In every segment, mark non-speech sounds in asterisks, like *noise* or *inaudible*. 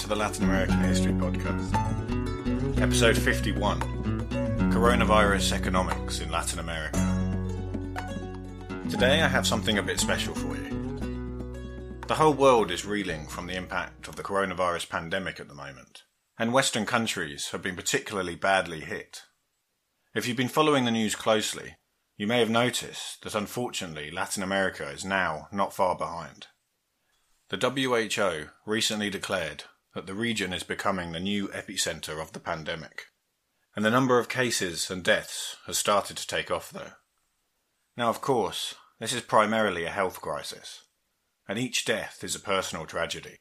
To the Latin American History Podcast. Episode 51 Coronavirus Economics in Latin America. Today I have something a bit special for you. The whole world is reeling from the impact of the coronavirus pandemic at the moment, and Western countries have been particularly badly hit. If you've been following the news closely, you may have noticed that unfortunately Latin America is now not far behind. The WHO recently declared that the region is becoming the new epicenter of the pandemic, and the number of cases and deaths has started to take off though. Now, of course, this is primarily a health crisis, and each death is a personal tragedy.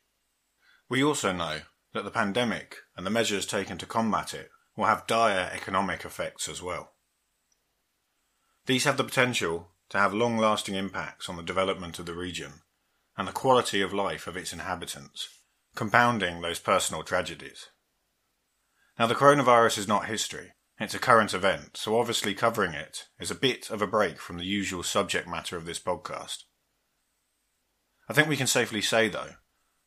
We also know that the pandemic and the measures taken to combat it will have dire economic effects as well. These have the potential to have long lasting impacts on the development of the region and the quality of life of its inhabitants, compounding those personal tragedies. Now, the coronavirus is not history, it's a current event, so obviously covering it is a bit of a break from the usual subject matter of this podcast. I think we can safely say, though,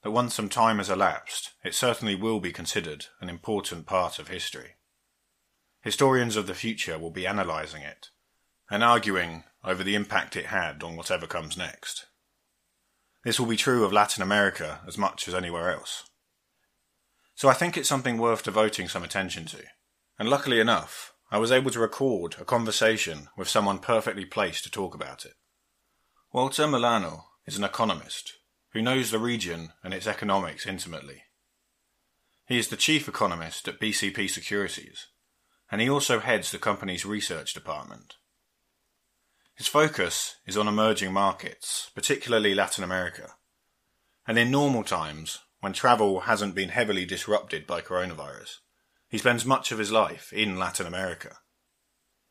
that once some time has elapsed, it certainly will be considered an important part of history. Historians of the future will be analysing it and arguing over the impact it had on whatever comes next. This will be true of Latin America as much as anywhere else. So I think it's something worth devoting some attention to. And luckily enough, I was able to record a conversation with someone perfectly placed to talk about it. Walter Molano is an economist who knows the region and its economics intimately. He is the chief economist at BCP Securities, and he also heads the company's research department. His focus is on emerging markets, particularly Latin America. And in normal times, when travel hasn't been heavily disrupted by coronavirus, he spends much of his life in Latin America.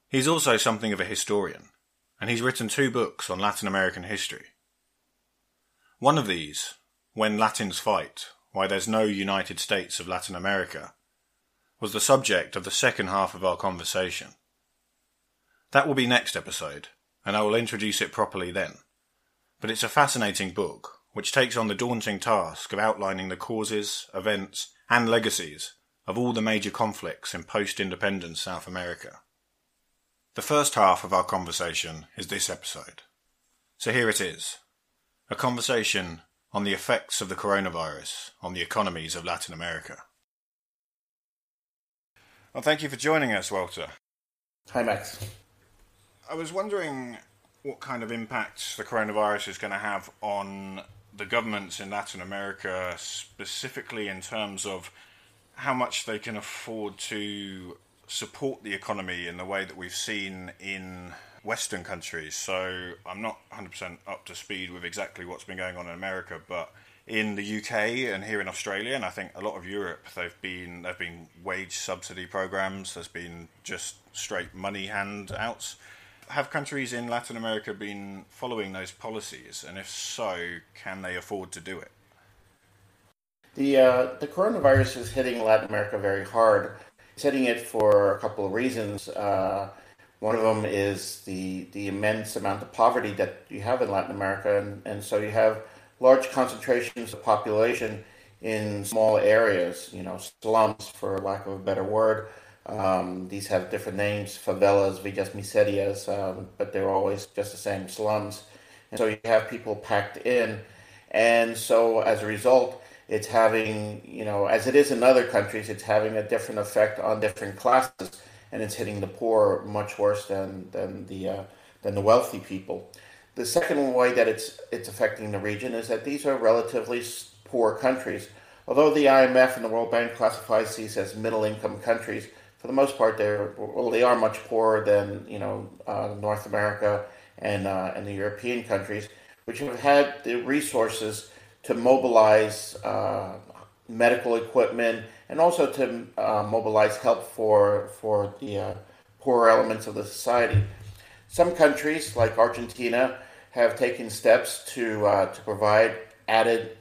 He's also something of a historian, and he's written two books on Latin American history. One of these, When Latins Fight Why There's No United States of Latin America, was the subject of the second half of our conversation. That will be next episode, and I will introduce it properly then. But it's a fascinating book, which takes on the daunting task of outlining the causes, events, and legacies of all the major conflicts in post independence South America. The first half of our conversation is this episode. So here it is a conversation on the effects of the coronavirus on the economies of Latin America. Well, thank you for joining us, Walter. Hi, Max. I was wondering what kind of impact the coronavirus is going to have on the governments in Latin America, specifically in terms of how much they can afford to support the economy in the way that we've seen in Western countries. So I'm not 100% up to speed with exactly what's been going on in America, but in the UK and here in Australia, and I think a lot of Europe, they've been there've been wage subsidy programs. There's been just straight money handouts. Have countries in Latin America been following those policies, and if so, can they afford to do it? The uh, the coronavirus is hitting Latin America very hard. It's hitting it for a couple of reasons. Uh, one of them is the the immense amount of poverty that you have in Latin America, and, and so you have large concentrations of population in small areas. You know, slums, for lack of a better word. Um, these have different names: favelas, villas miserias, um, but they're always just the same slums. And so you have people packed in, and so as a result it's having, you know, as it is in other countries, it's having a different effect on different classes, and it's hitting the poor much worse than than the uh, than the wealthy people. The second way that it's it's affecting the region is that these are relatively poor countries. Although the IMF and the World Bank classifies these as middle income countries, for the most part, they're well, they are much poorer than you know uh, North America and uh, and the European countries, which have had the resources to mobilize uh, medical equipment and also to uh, mobilize help for for the uh, poorer elements of the society. Some countries, like Argentina, have taken steps to uh, to provide added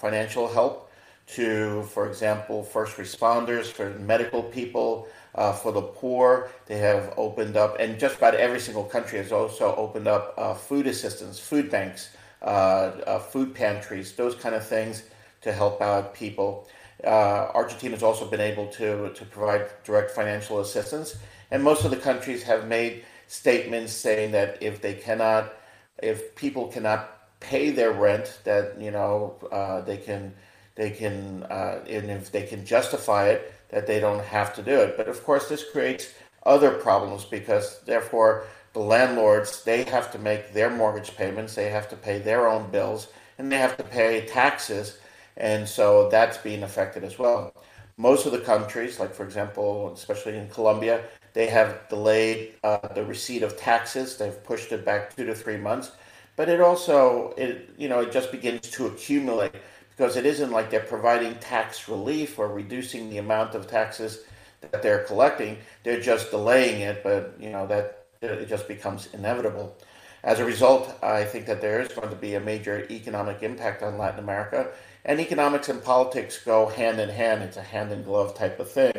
financial help to, for example, first responders, for medical people, uh, for the poor. They have opened up, and just about every single country has also opened up food assistance, food banks uh, uh, food pantries, those kind of things to help out people. Uh, Argentina has also been able to, to provide direct financial assistance, and most of the countries have made statements saying that if they cannot, if people cannot pay their rent, that you know uh, they can, they can, uh, and if they can justify it, that they don't have to do it. But of course, this creates other problems because therefore the landlords they have to make their mortgage payments they have to pay their own bills and they have to pay taxes and so that's being affected as well. Most of the countries like for example especially in colombia they have delayed uh, the receipt of taxes. They've pushed it back two to three months. But it also it you know it just begins to accumulate because it isn't like they're providing tax relief or reducing the amount of taxes that they're collecting they're just delaying it but you know that it just becomes inevitable. As a result, I think that there is going to be a major economic impact on Latin America, and economics and politics go hand in hand. It's a hand in glove type of thing.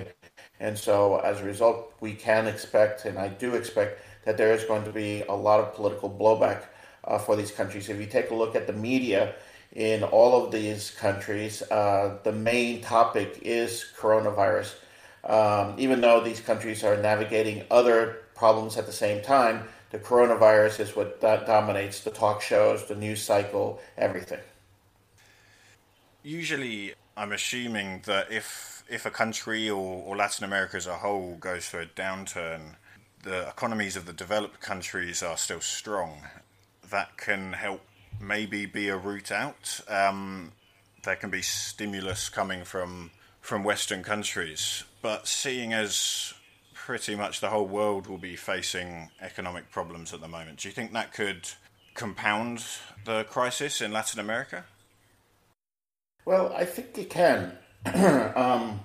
And so, as a result, we can expect, and I do expect, that there is going to be a lot of political blowback uh, for these countries. If you take a look at the media in all of these countries, uh, the main topic is coronavirus. Um, even though these countries are navigating other problems at the same time, the coronavirus is what dominates the talk shows, the news cycle, everything. Usually, I'm assuming that if if a country or, or Latin America as a whole goes through a downturn, the economies of the developed countries are still strong. That can help maybe be a route out. Um, there can be stimulus coming from from Western countries, but seeing as pretty much the whole world will be facing economic problems at the moment. Do you think that could compound the crisis in Latin America? Well, I think it can. *clears throat* um,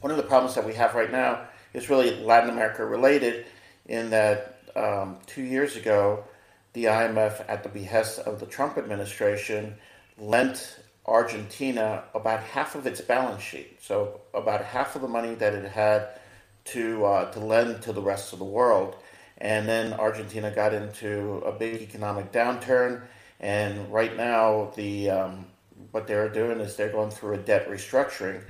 one of the problems that we have right now is really Latin America related, in that um, two years ago, the IMF, at the behest of the Trump administration, lent Argentina about half of its balance sheet. So, about half of the money that it had to uh, to lend to the rest of the world. And then Argentina got into a big economic downturn, and right now the um, what they're doing is they're going through a debt restructuring.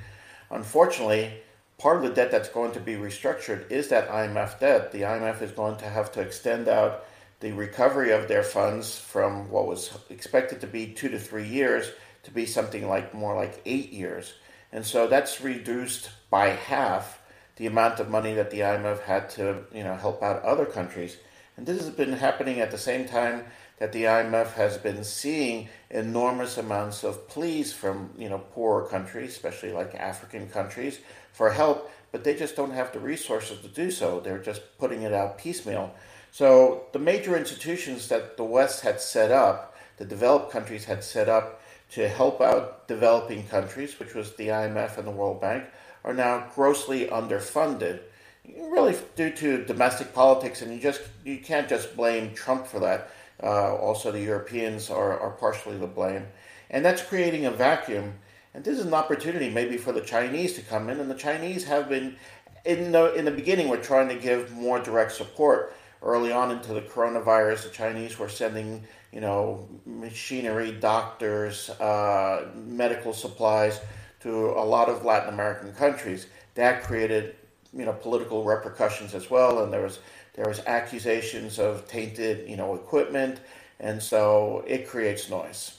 Unfortunately, part of the debt that's going to be restructured is that IMF debt. The IMF is going to have to extend out the recovery of their funds from what was expected to be two to three years to be something like more like eight years. And so that's reduced by half the amount of money that the IMF had to, you know, help out other countries. And this has been happening at the same time that the IMF has been seeing enormous amounts of pleas from, you know, poorer countries, especially like African countries, for help, but they just don't have the resources to do so. They're just putting it out piecemeal. So the major institutions that the West had set up, the developed countries had set up to help out developing countries, which was the IMF and the World Bank, are now grossly underfunded, really due to domestic politics, and you just you can't just blame Trump for that. Uh, also, the Europeans are, are partially to blame, and that's creating a vacuum. And this is an opportunity maybe for the Chinese to come in, and the Chinese have been in the in the beginning were trying to give more direct support. Early on into the coronavirus, the Chinese were sending you know machinery, doctors, uh, medical supplies to a lot of Latin American countries. That created you know political repercussions as well, and there was there was accusations of tainted you know equipment, and so it creates noise.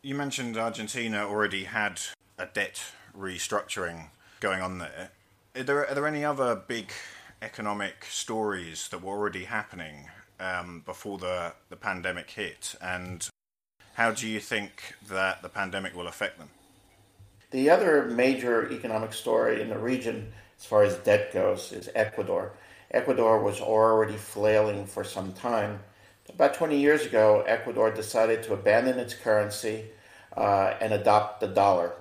You mentioned Argentina already had a debt restructuring going on there. Are there, are there any other big economic stories that were already happening um, before the, the pandemic hit? And how do you think that the pandemic will affect them? The other major economic story in the region, as far as debt goes, is Ecuador. Ecuador was already flailing for some time. About 20 years ago, Ecuador decided to abandon its currency uh, and adopt the dollar.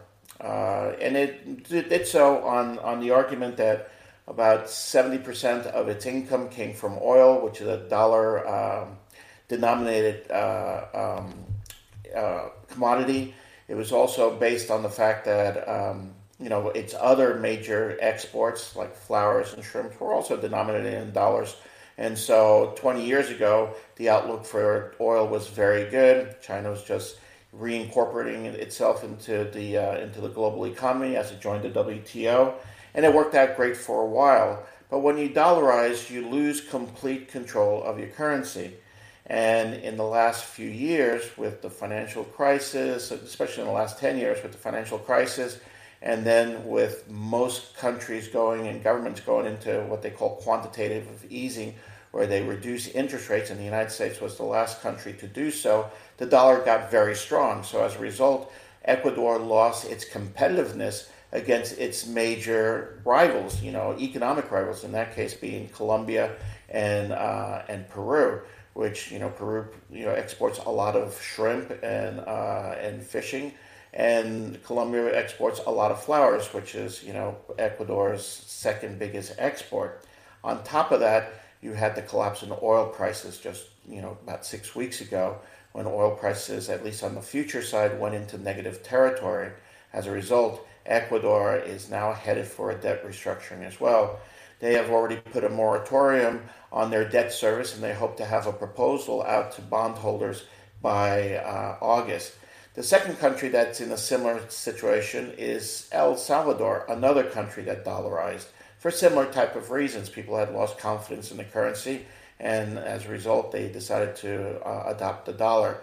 Uh, and it did so on, on the argument that about 70% of its income came from oil, which is a dollar um, denominated uh, um, uh, commodity. It was also based on the fact that um, you know its other major exports like flowers and shrimp were also denominated in dollars. And so 20 years ago, the outlook for oil was very good. China was just reincorporating itself into the uh, into the global economy as it joined the WTO, and it worked out great for a while. But when you dollarize, you lose complete control of your currency. And in the last few years, with the financial crisis, especially in the last 10 years with the financial crisis, and then with most countries going and governments going into what they call quantitative easing, where they reduce interest rates, and the United States was the last country to do so, the dollar got very strong. So as a result, Ecuador lost its competitiveness against its major rivals, you know, economic rivals, in that case being Colombia and, uh, and Peru which you know Peru you know exports a lot of shrimp and uh, and fishing, and Colombia exports a lot of flowers, which is you know Ecuador's second biggest export. On top of that, you had the collapse in oil prices just you know about six weeks ago, when oil prices, at least on the future side, went into negative territory. As a result, Ecuador is now headed for a debt restructuring as well. They have already put a moratorium on their debt service, and they hope to have a proposal out to bondholders by uh, August. The second country that's in a similar situation is El Salvador, another country that dollarized for similar type of reasons. People had lost confidence in the currency, and as a result, they decided to uh, adopt the dollar.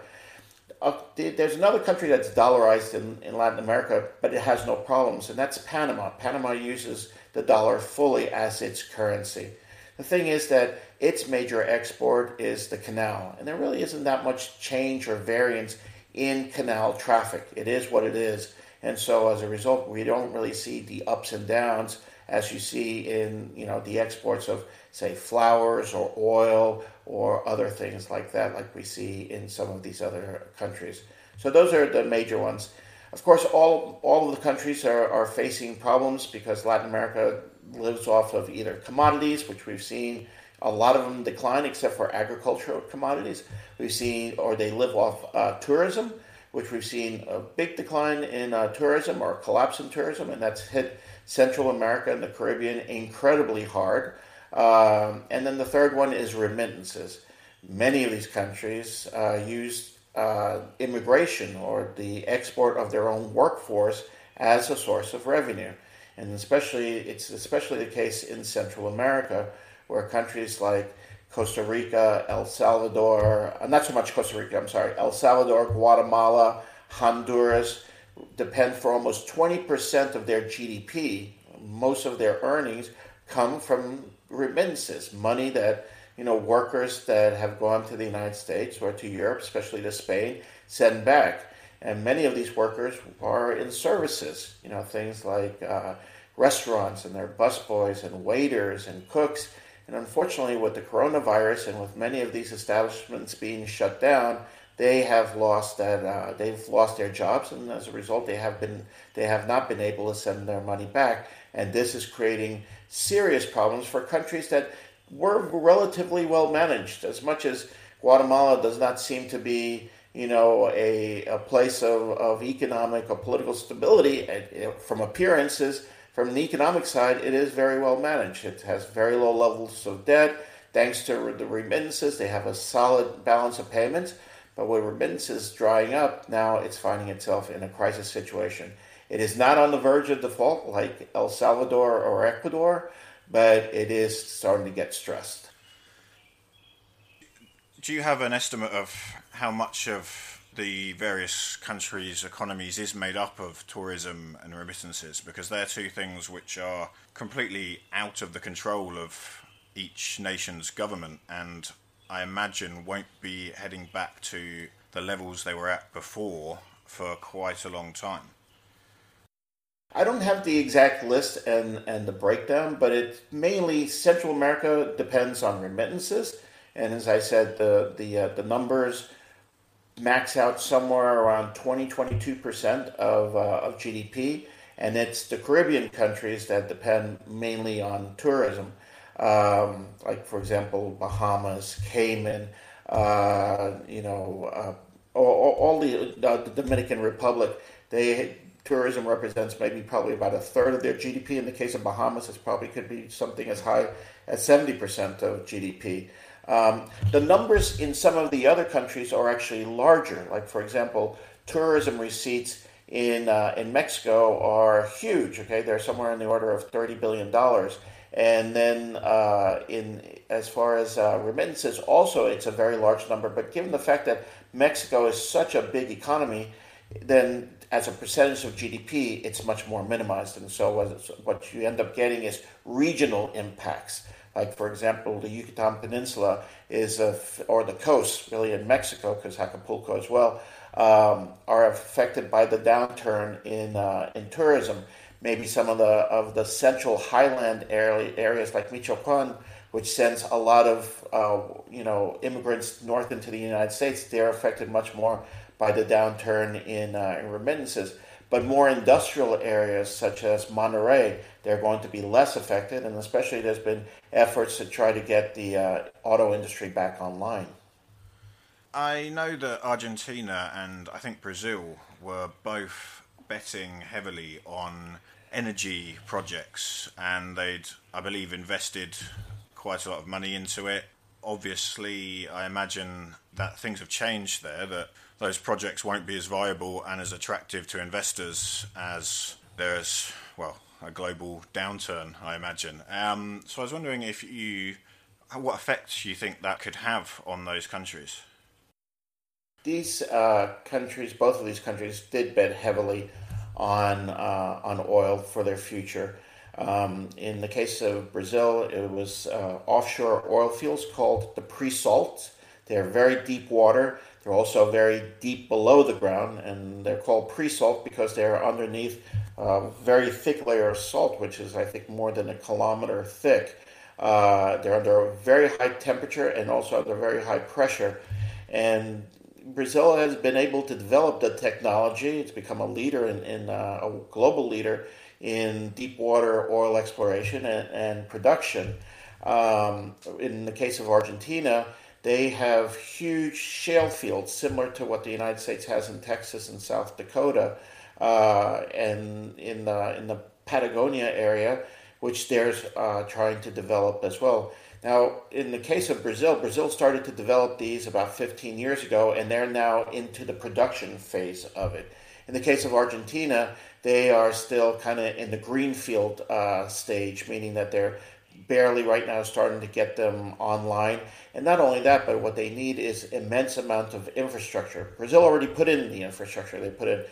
Uh, there's another country that's dollarized in, in Latin America, but it has no problems, and that's Panama. Panama uses the dollar fully as its currency. The thing is that its major export is the canal, and there really isn't that much change or variance in canal traffic. It is what it is, and so as a result, we don't really see the ups and downs as you see in you know the exports of say flowers or oil or other things like that, like we see in some of these other countries. So those are the major ones. Of course, all all of the countries are, are facing problems because Latin America lives off of either commodities, which we've seen a lot of them decline except for agricultural commodities. We've seen, or they live off uh, tourism, which we've seen a big decline in uh, tourism or collapse in tourism, and that's hit Central America and the Caribbean incredibly hard. Um, and then the third one is remittances. Many of these countries uh, use uh, immigration or the export of their own workforce as a source of revenue and especially it's especially the case in Central America, where countries like Costa Rica, El Salvador, uh, not so much Costa Rica, I'm sorry, El Salvador, Guatemala, Honduras depend for almost 20% of their GDP. Most of their earnings come from remittances, money that you know workers that have gone to the United States or to Europe, especially to Spain, send back. And many of these workers are in services, you know, things like uh, restaurants and their busboys and waiters and cooks, And unfortunately, with the coronavirus and with many of these establishments being shut down, they have lost that uh, they've lost their jobs, and as a result, they have been they have not been able to send their money back, and this is creating serious problems for countries that were relatively well managed. As much as Guatemala does not seem to be you know a, a place of, of economic or political stability from appearances from the economic side it is very well managed it has very low levels of debt thanks to the remittances they have a solid balance of payments but with remittances drying up, now it's finding itself in a crisis situation. It is not on the verge of default like El Salvador or Ecuador, but it is starting to get stressed. Do you have an estimate of how much of the various countries' economies is made up of tourism and remittances? Because they're two things which are completely out of the control of each nation's government and I imagine won't be heading back to the levels they were at before for quite a long time. I don't have the exact list and, and the breakdown, but it mainly Central America depends on remittances, and as I said, the the uh, the numbers max out somewhere around 20 22 percent of uh, of GDP, and it's the Caribbean countries that depend mainly on tourism. Um, like for example Bahamas, Cayman, uh, you know, uh, all, all, the, the Dominican Republic. They tourism represents maybe probably about a third of their GDP. In the case of Bahamas, it probably could be something as high as seventy percent of GDP. Um, the numbers in some of the other countries are actually larger. Like for example, tourism receipts in uh, in Mexico are huge. Okay, they're somewhere in the order of thirty billion dollars. And then uh, in as far as uh, remittances, also it's a very large number. But given the fact that Mexico is such a big economy, then as a percentage of GDP, it's much more minimized. And so what you end up getting is regional impacts. Like for example, the Yucatan Peninsula is, a, or the coast really in Mexico, because Acapulco as well, um, are affected by the downturn in uh, in tourism maybe some of the of the central highland area, areas like Michoacan, which sends a lot of uh, you know immigrants north into the United States, they're affected much more by the downturn in, uh, in remittances. But more industrial areas such as Monterrey, they're going to be less affected, and especially there's been efforts to try to get the uh, auto industry back online. I know that Argentina and I think Brazil were both betting heavily on energy projects, and they'd, I believe, invested quite a lot of money into it. Obviously, I imagine that things have changed there, that those projects won't be as viable and as attractive to investors as there's, well, a global downturn, I imagine. Um, so I was wondering if you, what effect you think that could have on those countries? These uh, countries, both of these countries, did bet heavily on uh, on oil for their future. Um, in the case of Brazil, it was uh, offshore oil fields called the pre-salt. They're very deep water. They're also very deep below the ground, and they're called pre-salt because they're underneath a very thick layer of salt, which is, I think, more than a kilometer thick. Uh, they're under a very high temperature and also under very high pressure. And Brazil has been able to develop the technology. It's become a leader in, in uh, a global leader in deep water oil exploration and, and production. Um, in the case of Argentina, they have huge shale fields similar to what the United States has in Texas and South Dakota, uh, and in the in the Patagonia area, which they're uh, trying to develop as well. Now, in the case of Brazil, Brazil started to develop these about 15 years ago, and they're now into the production phase of it. In the case of Argentina, they are still kind of in the greenfield uh, stage, meaning that they're barely right now starting to get them online. And not only that, but what they need is immense amount of infrastructure. Brazil already put in the infrastructure. They put in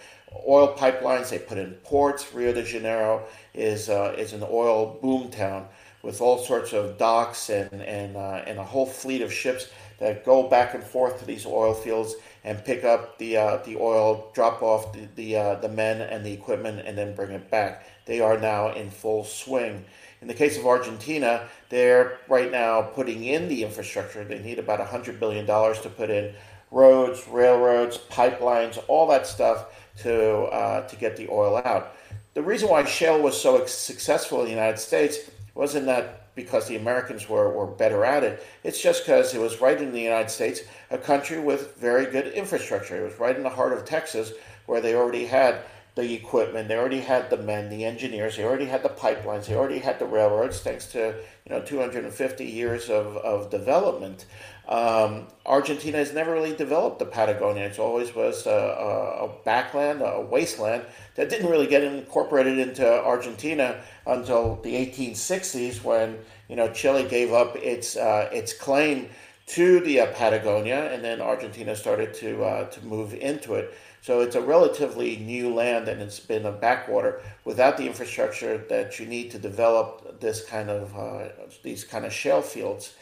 oil pipelines. They put in ports. Rio de Janeiro is uh, is an oil boom town with all sorts of docks and and uh, and a whole fleet of ships that go back and forth to these oil fields and pick up the uh, the oil, drop off the the, uh, the men and the equipment, and then bring it back. They are now in full swing. In the case of Argentina, they're right now putting in the infrastructure. They need about $100 billion to put in roads, railroads, pipelines, all that stuff to, uh, to get the oil out. The reason why shale was so successful in the United States wasn't that because the Americans were, were better at it. It's just because it was right in the United States, a country with very good infrastructure. It was right in the heart of Texas where they already had the equipment, they already had the men, the engineers, they already had the pipelines, they already had the railroads, thanks to you know 250 years of, of development. Um, Argentina has never really developed the Patagonia. It always was a, a, a, backland, a wasteland that didn't really get incorporated into Argentina until the 1860s, when you know Chile gave up its uh, its claim to the uh, Patagonia, and then Argentina started to uh, to move into it. So it's a relatively new land and it's been a backwater without the infrastructure that you need to develop this kind of uh, these kind of shale fields.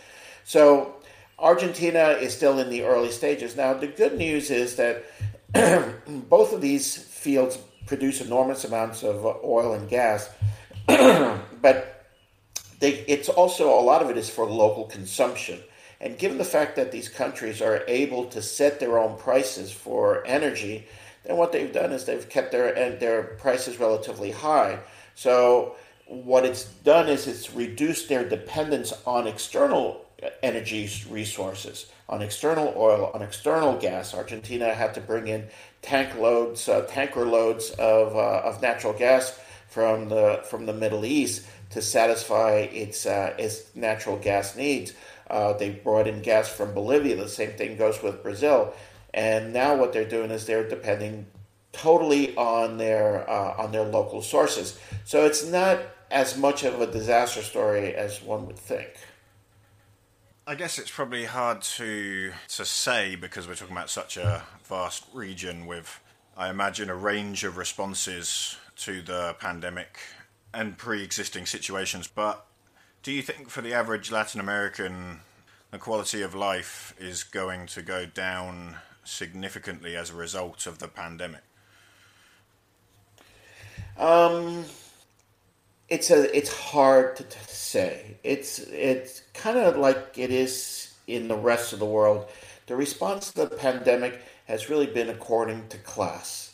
So Argentina is still in the early stages. Now the good news is that *clears throat* both of these fields produce enormous amounts of oil and gas, *clears throat* but they, it's also a lot of it is for local consumption. And given the fact that these countries are able to set their own prices for energy, then what they've done is they've kept their their prices relatively high. So what it's done is it's reduced their dependence on external energy resources, on external oil, on external gas. Argentina had to bring in tank loads, uh, tanker loads of, uh, of natural gas from the from the Middle East to satisfy its uh, its natural gas needs. Uh, they brought in gas from Bolivia. The same thing goes with Brazil. And now what they're doing is they're depending totally on their uh, on their local sources. So it's not as much of a disaster story as one would think. I guess it's probably hard to to say because we're talking about such a vast region with, I imagine, a range of responses to the pandemic and pre-existing situations. But do you think for the average Latin American, the quality of life is going to go down significantly as a result of the pandemic? Um, it's a it's hard to, say. It's it's kind of like it is in the rest of the world. The response to the pandemic has really been according to class.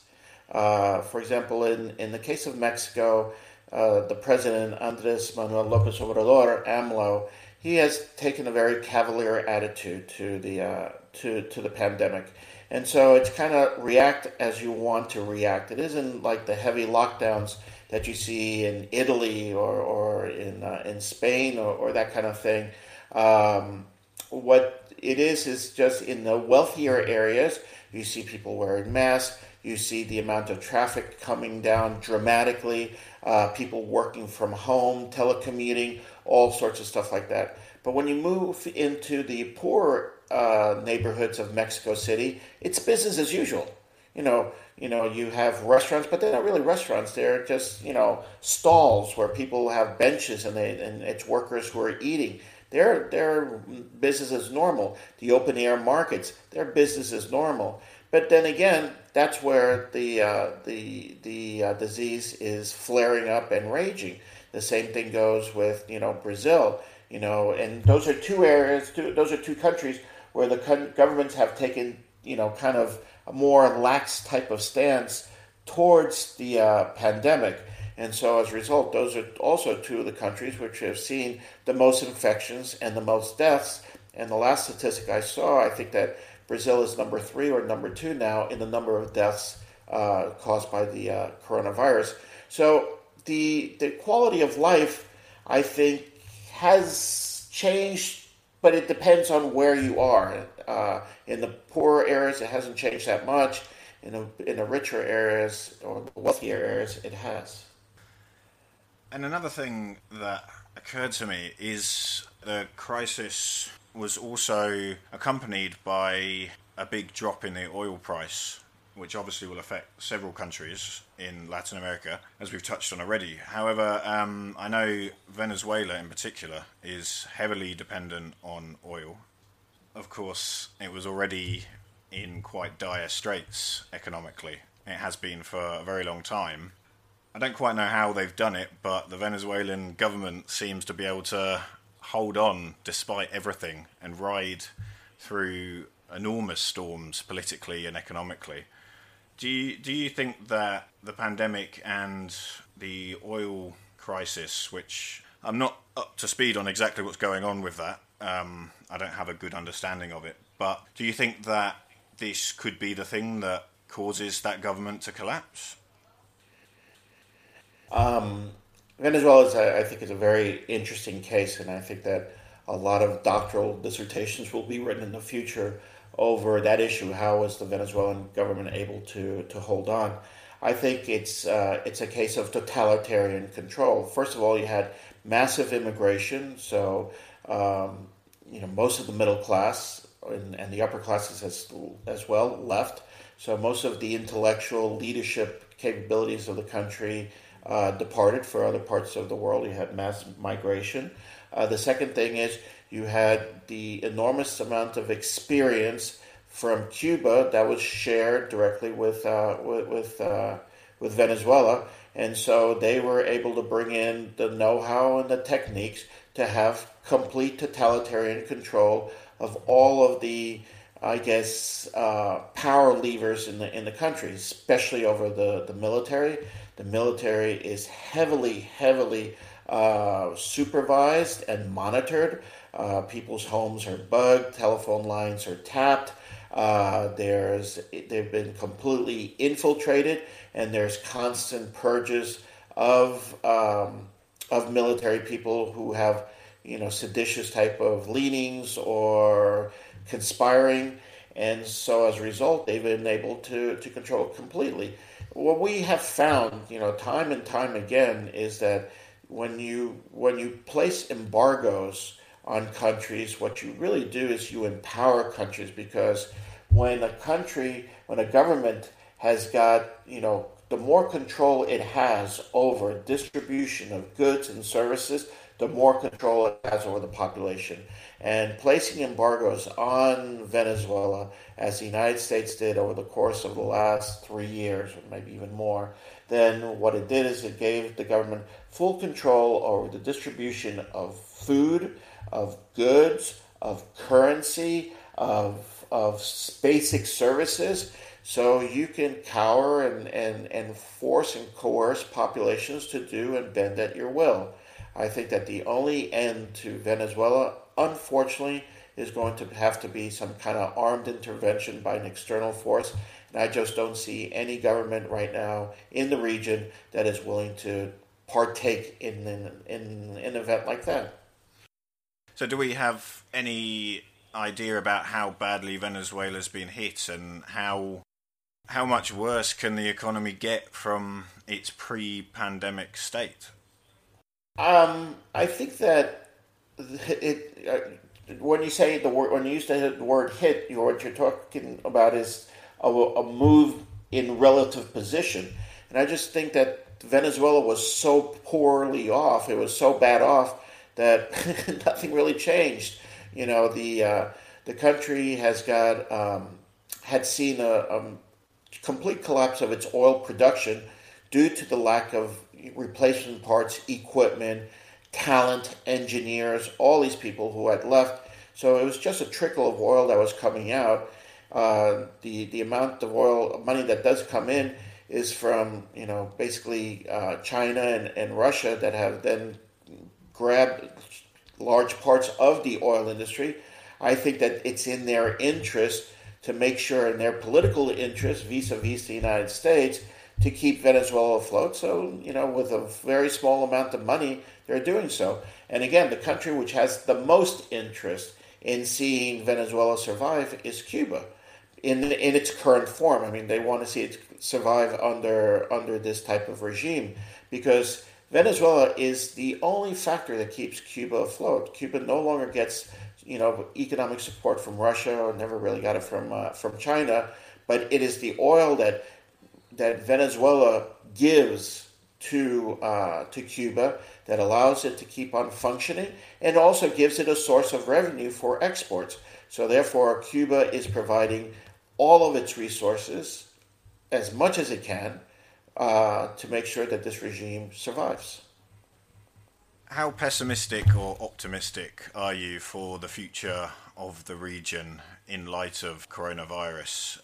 Uh, for example, in, in the case of Mexico, uh, the president Andres Manuel Lopez Obrador, AMLO, he has taken a very cavalier attitude to the uh, to to the pandemic, and so it's kind of react as you want to react. It isn't like the heavy lockdowns that you see in Italy or or in uh, in Spain or, or, that kind of thing. Um, what it is is just in the wealthier areas, you see people wearing masks. You see the amount of traffic coming down dramatically uh, people working from home, telecommuting, all sorts of stuff like that. But when you move into the poor uh, neighborhoods of Mexico City, it's business as usual. You know, you know, you have restaurants, but they're not really restaurants. They're just you know stalls where people have benches and they and it's workers who are eating. Their their business is normal. The open air markets, their business is normal. But then again, that's where the uh, the the uh, disease is flaring up and raging. The same thing goes with you know Brazil. You know, and those are two areas. Two, those are two countries where the governments have taken you know kind of a more lax type of stance towards the uh, pandemic. And so, as a result, those are also two of the countries which have seen the most infections and the most deaths. And the last statistic I saw, I think that Brazil is number three or number two now in the number of deaths uh, caused by the uh, coronavirus. So the the quality of life, I think, has changed, but it depends on where you are. Uh, in the poorer areas, it hasn't changed that much. In the in the richer areas or the wealthier areas, it has. And another thing that occurred to me is the crisis was also accompanied by a big drop in the oil price, which obviously will affect several countries in Latin America, as we've touched on already. However, um, I know Venezuela in particular is heavily dependent on oil. Of course, it was already in quite dire straits economically. It has been for a very long time. I don't quite know how they've done it, but the Venezuelan government seems to be able to hold on despite everything and ride through enormous storms politically and economically. Do you, do you think that the pandemic and the oil crisis, which I'm not up to speed on exactly what's going on with that, um, I don't have a good understanding of it, but do you think that this could be the thing that causes that government to collapse? Um, Venezuela, is, I think, is a very interesting case, and I think that a lot of doctoral dissertations will be written in the future over that issue. How was the Venezuelan government able to to hold on? I think it's uh, it's a case of totalitarian control. First of all, you had massive immigration, so um, you know most of the middle class and, and the upper classes as as well left. So most of the intellectual leadership capabilities of the country uh, departed for other parts of the world. You had mass migration. Uh, the second thing is you had the enormous amount of experience from Cuba that was shared directly with uh, with with, uh, with, Venezuela, and so they were able to bring in the know-how and the techniques to have complete totalitarian control of all of the I guess, uh, power levers in the in the country, especially over the, the military. The military is heavily, heavily uh, supervised and monitored. Uh, people's homes are bugged, telephone lines are tapped. Uh, there's they've been completely infiltrated, and there's constant purges of um, of military people who have you know seditious type of leanings or conspiring, and so as a result, they've been able to, to control it completely. What we have found, you know, time and time again, is that when you when you place embargoes on countries, what you really do is you empower countries because when a country, when a government has got, you know, the more control it has over distribution of goods and services, the more control it has over the population. And placing embargoes on Venezuela, as the United States did over the course of the last three years, or maybe even more, then what it did is it gave the government full control over the distribution of food, of goods, of currency, of, of basic services. So you can cower and, and, and force and coerce populations to do and bend at your will. I think that the only end to Venezuela, unfortunately, is going to have to be some kind of armed intervention by an external force. And I just don't see any government right now in the region that is willing to partake in in, in, in an event like that. So, do we have any idea about how badly Venezuela's been hit and how how much worse can the economy get from its pre-pandemic state? Um, I think that it. When you say the word, when you use the word "hit," you what you're talking about is a, a move in relative position, and I just think that Venezuela was so poorly off. It was so bad off that *laughs* nothing really changed. You know, the uh, the country has got um, had seen a, a complete collapse of its oil production due to the lack of replacement parts, equipment, talent, engineers, all these people who had left. So it was just a trickle of oil that was coming out. Uh, the the amount of oil money that does come in is from you know basically uh, China and, and Russia that have then grabbed large parts of the oil industry. I think that it's in their interest to make sure, in their political interest vis-a-vis the United States, to keep Venezuela afloat. So, you know, with a very small amount of money, they're doing so. And again, the country which has the most interest in seeing Venezuela survive is Cuba in in its current form. I mean, they want to see it survive under under this type of regime because Venezuela is the only factor that keeps Cuba afloat. Cuba no longer gets you know economic support from Russia or never really got it from uh, from China, but it is the oil that that Venezuela gives to uh, to Cuba that allows it to keep on functioning and also gives it a source of revenue for exports. So therefore, Cuba is providing all of its resources as much as it can uh, to make sure that this regime survives. How pessimistic or optimistic are you for the future of the region in light of coronavirus?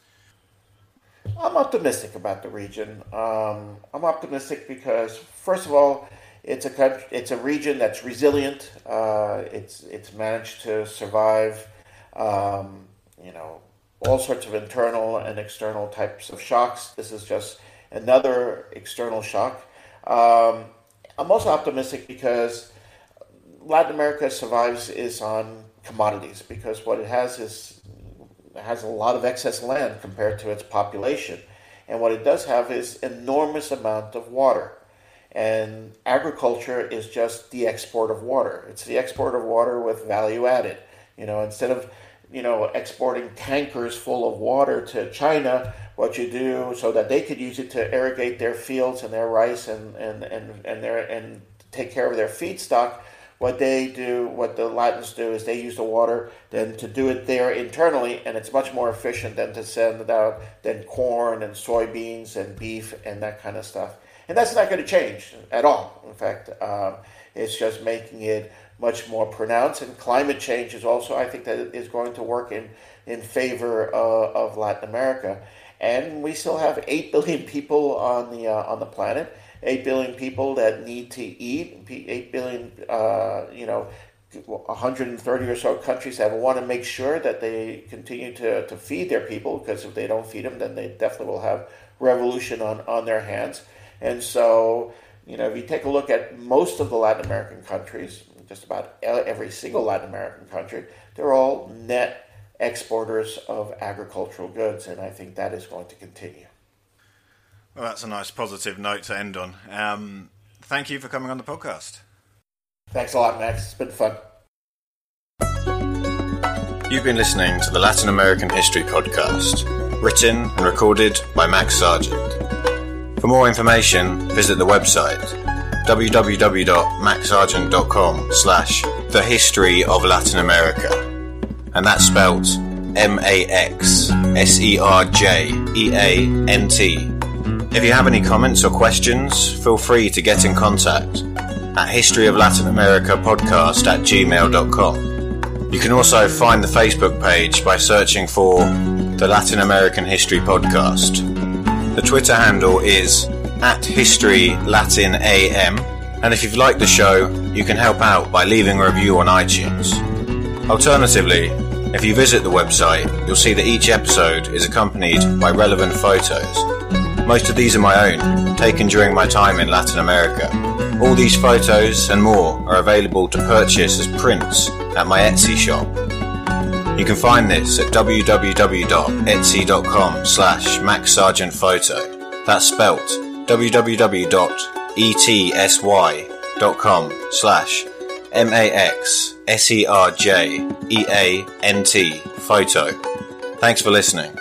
I'm optimistic about the region. Um, I'm optimistic because, first of all, it's a country, it's a region that's resilient. Uh, it's it's managed to survive, um, you know, all sorts of internal and external types of shocks. This is just another external shock. Um, I'm also optimistic because Latin America survives is on commodities because what it has is has a lot of excess land compared to its population, and what it does have is enormous amount of water. And agriculture is just the export of water. It's the export of water with value added. You know, instead of you know exporting tankers full of water to China, what you do so that they could use it to irrigate their fields and their rice and and and and their and take care of their feedstock. What they do, what the Latins do, is they use the water then to do it there internally, and it's much more efficient than to send it out than corn and soybeans and beef and that kind of stuff. And that's not going to change at all. In fact, um, it's just making it much more pronounced. And climate change is also, I think, that is going to work in, in favor uh, of Latin America. And we still have 8 billion people on the, uh, on the planet, 8 billion people that need to eat, 8 billion, uh, you know, 130 or so countries that want to make sure that they continue to, to feed their people because if they don't feed them, then they definitely will have revolution on, on their hands. And so, you know, if you take a look at most of the Latin American countries, just about every single Latin American country, they're all net exporters of agricultural goods, and I think that is going to continue. Well, that's a nice positive note to end on. Um, thank you for coming on the podcast. Thanks a lot, Max. It's been fun. You've been listening to the Latin American History Podcast, written and recorded by Max Serjeant. For more information, visit the website www.maxserjeant.com slash the history of Latin America. And that's spelt M-A-X-S-E-R-J-E-A-N-T. If you have any comments or questions, feel free to get in contact at History of Latin America podcast at gmail.com. You can also find the Facebook page by searching for the Latin American History Podcast. The Twitter handle is at History Latin AM, and if you've liked the show, you can help out by leaving a review on iTunes. Alternatively, if you visit the website, you'll see that each episode is accompanied by relevant photos. Most of these are my own, taken during my time in Latin America. All these photos and more are available to purchase as prints at my Etsy shop. You can find this at www.etsy.com slash maxserjeantphoto. That's spelt www.etsy.com slash M-A-X-S-E-R-J-E-A-N-T photo. Thanks for listening.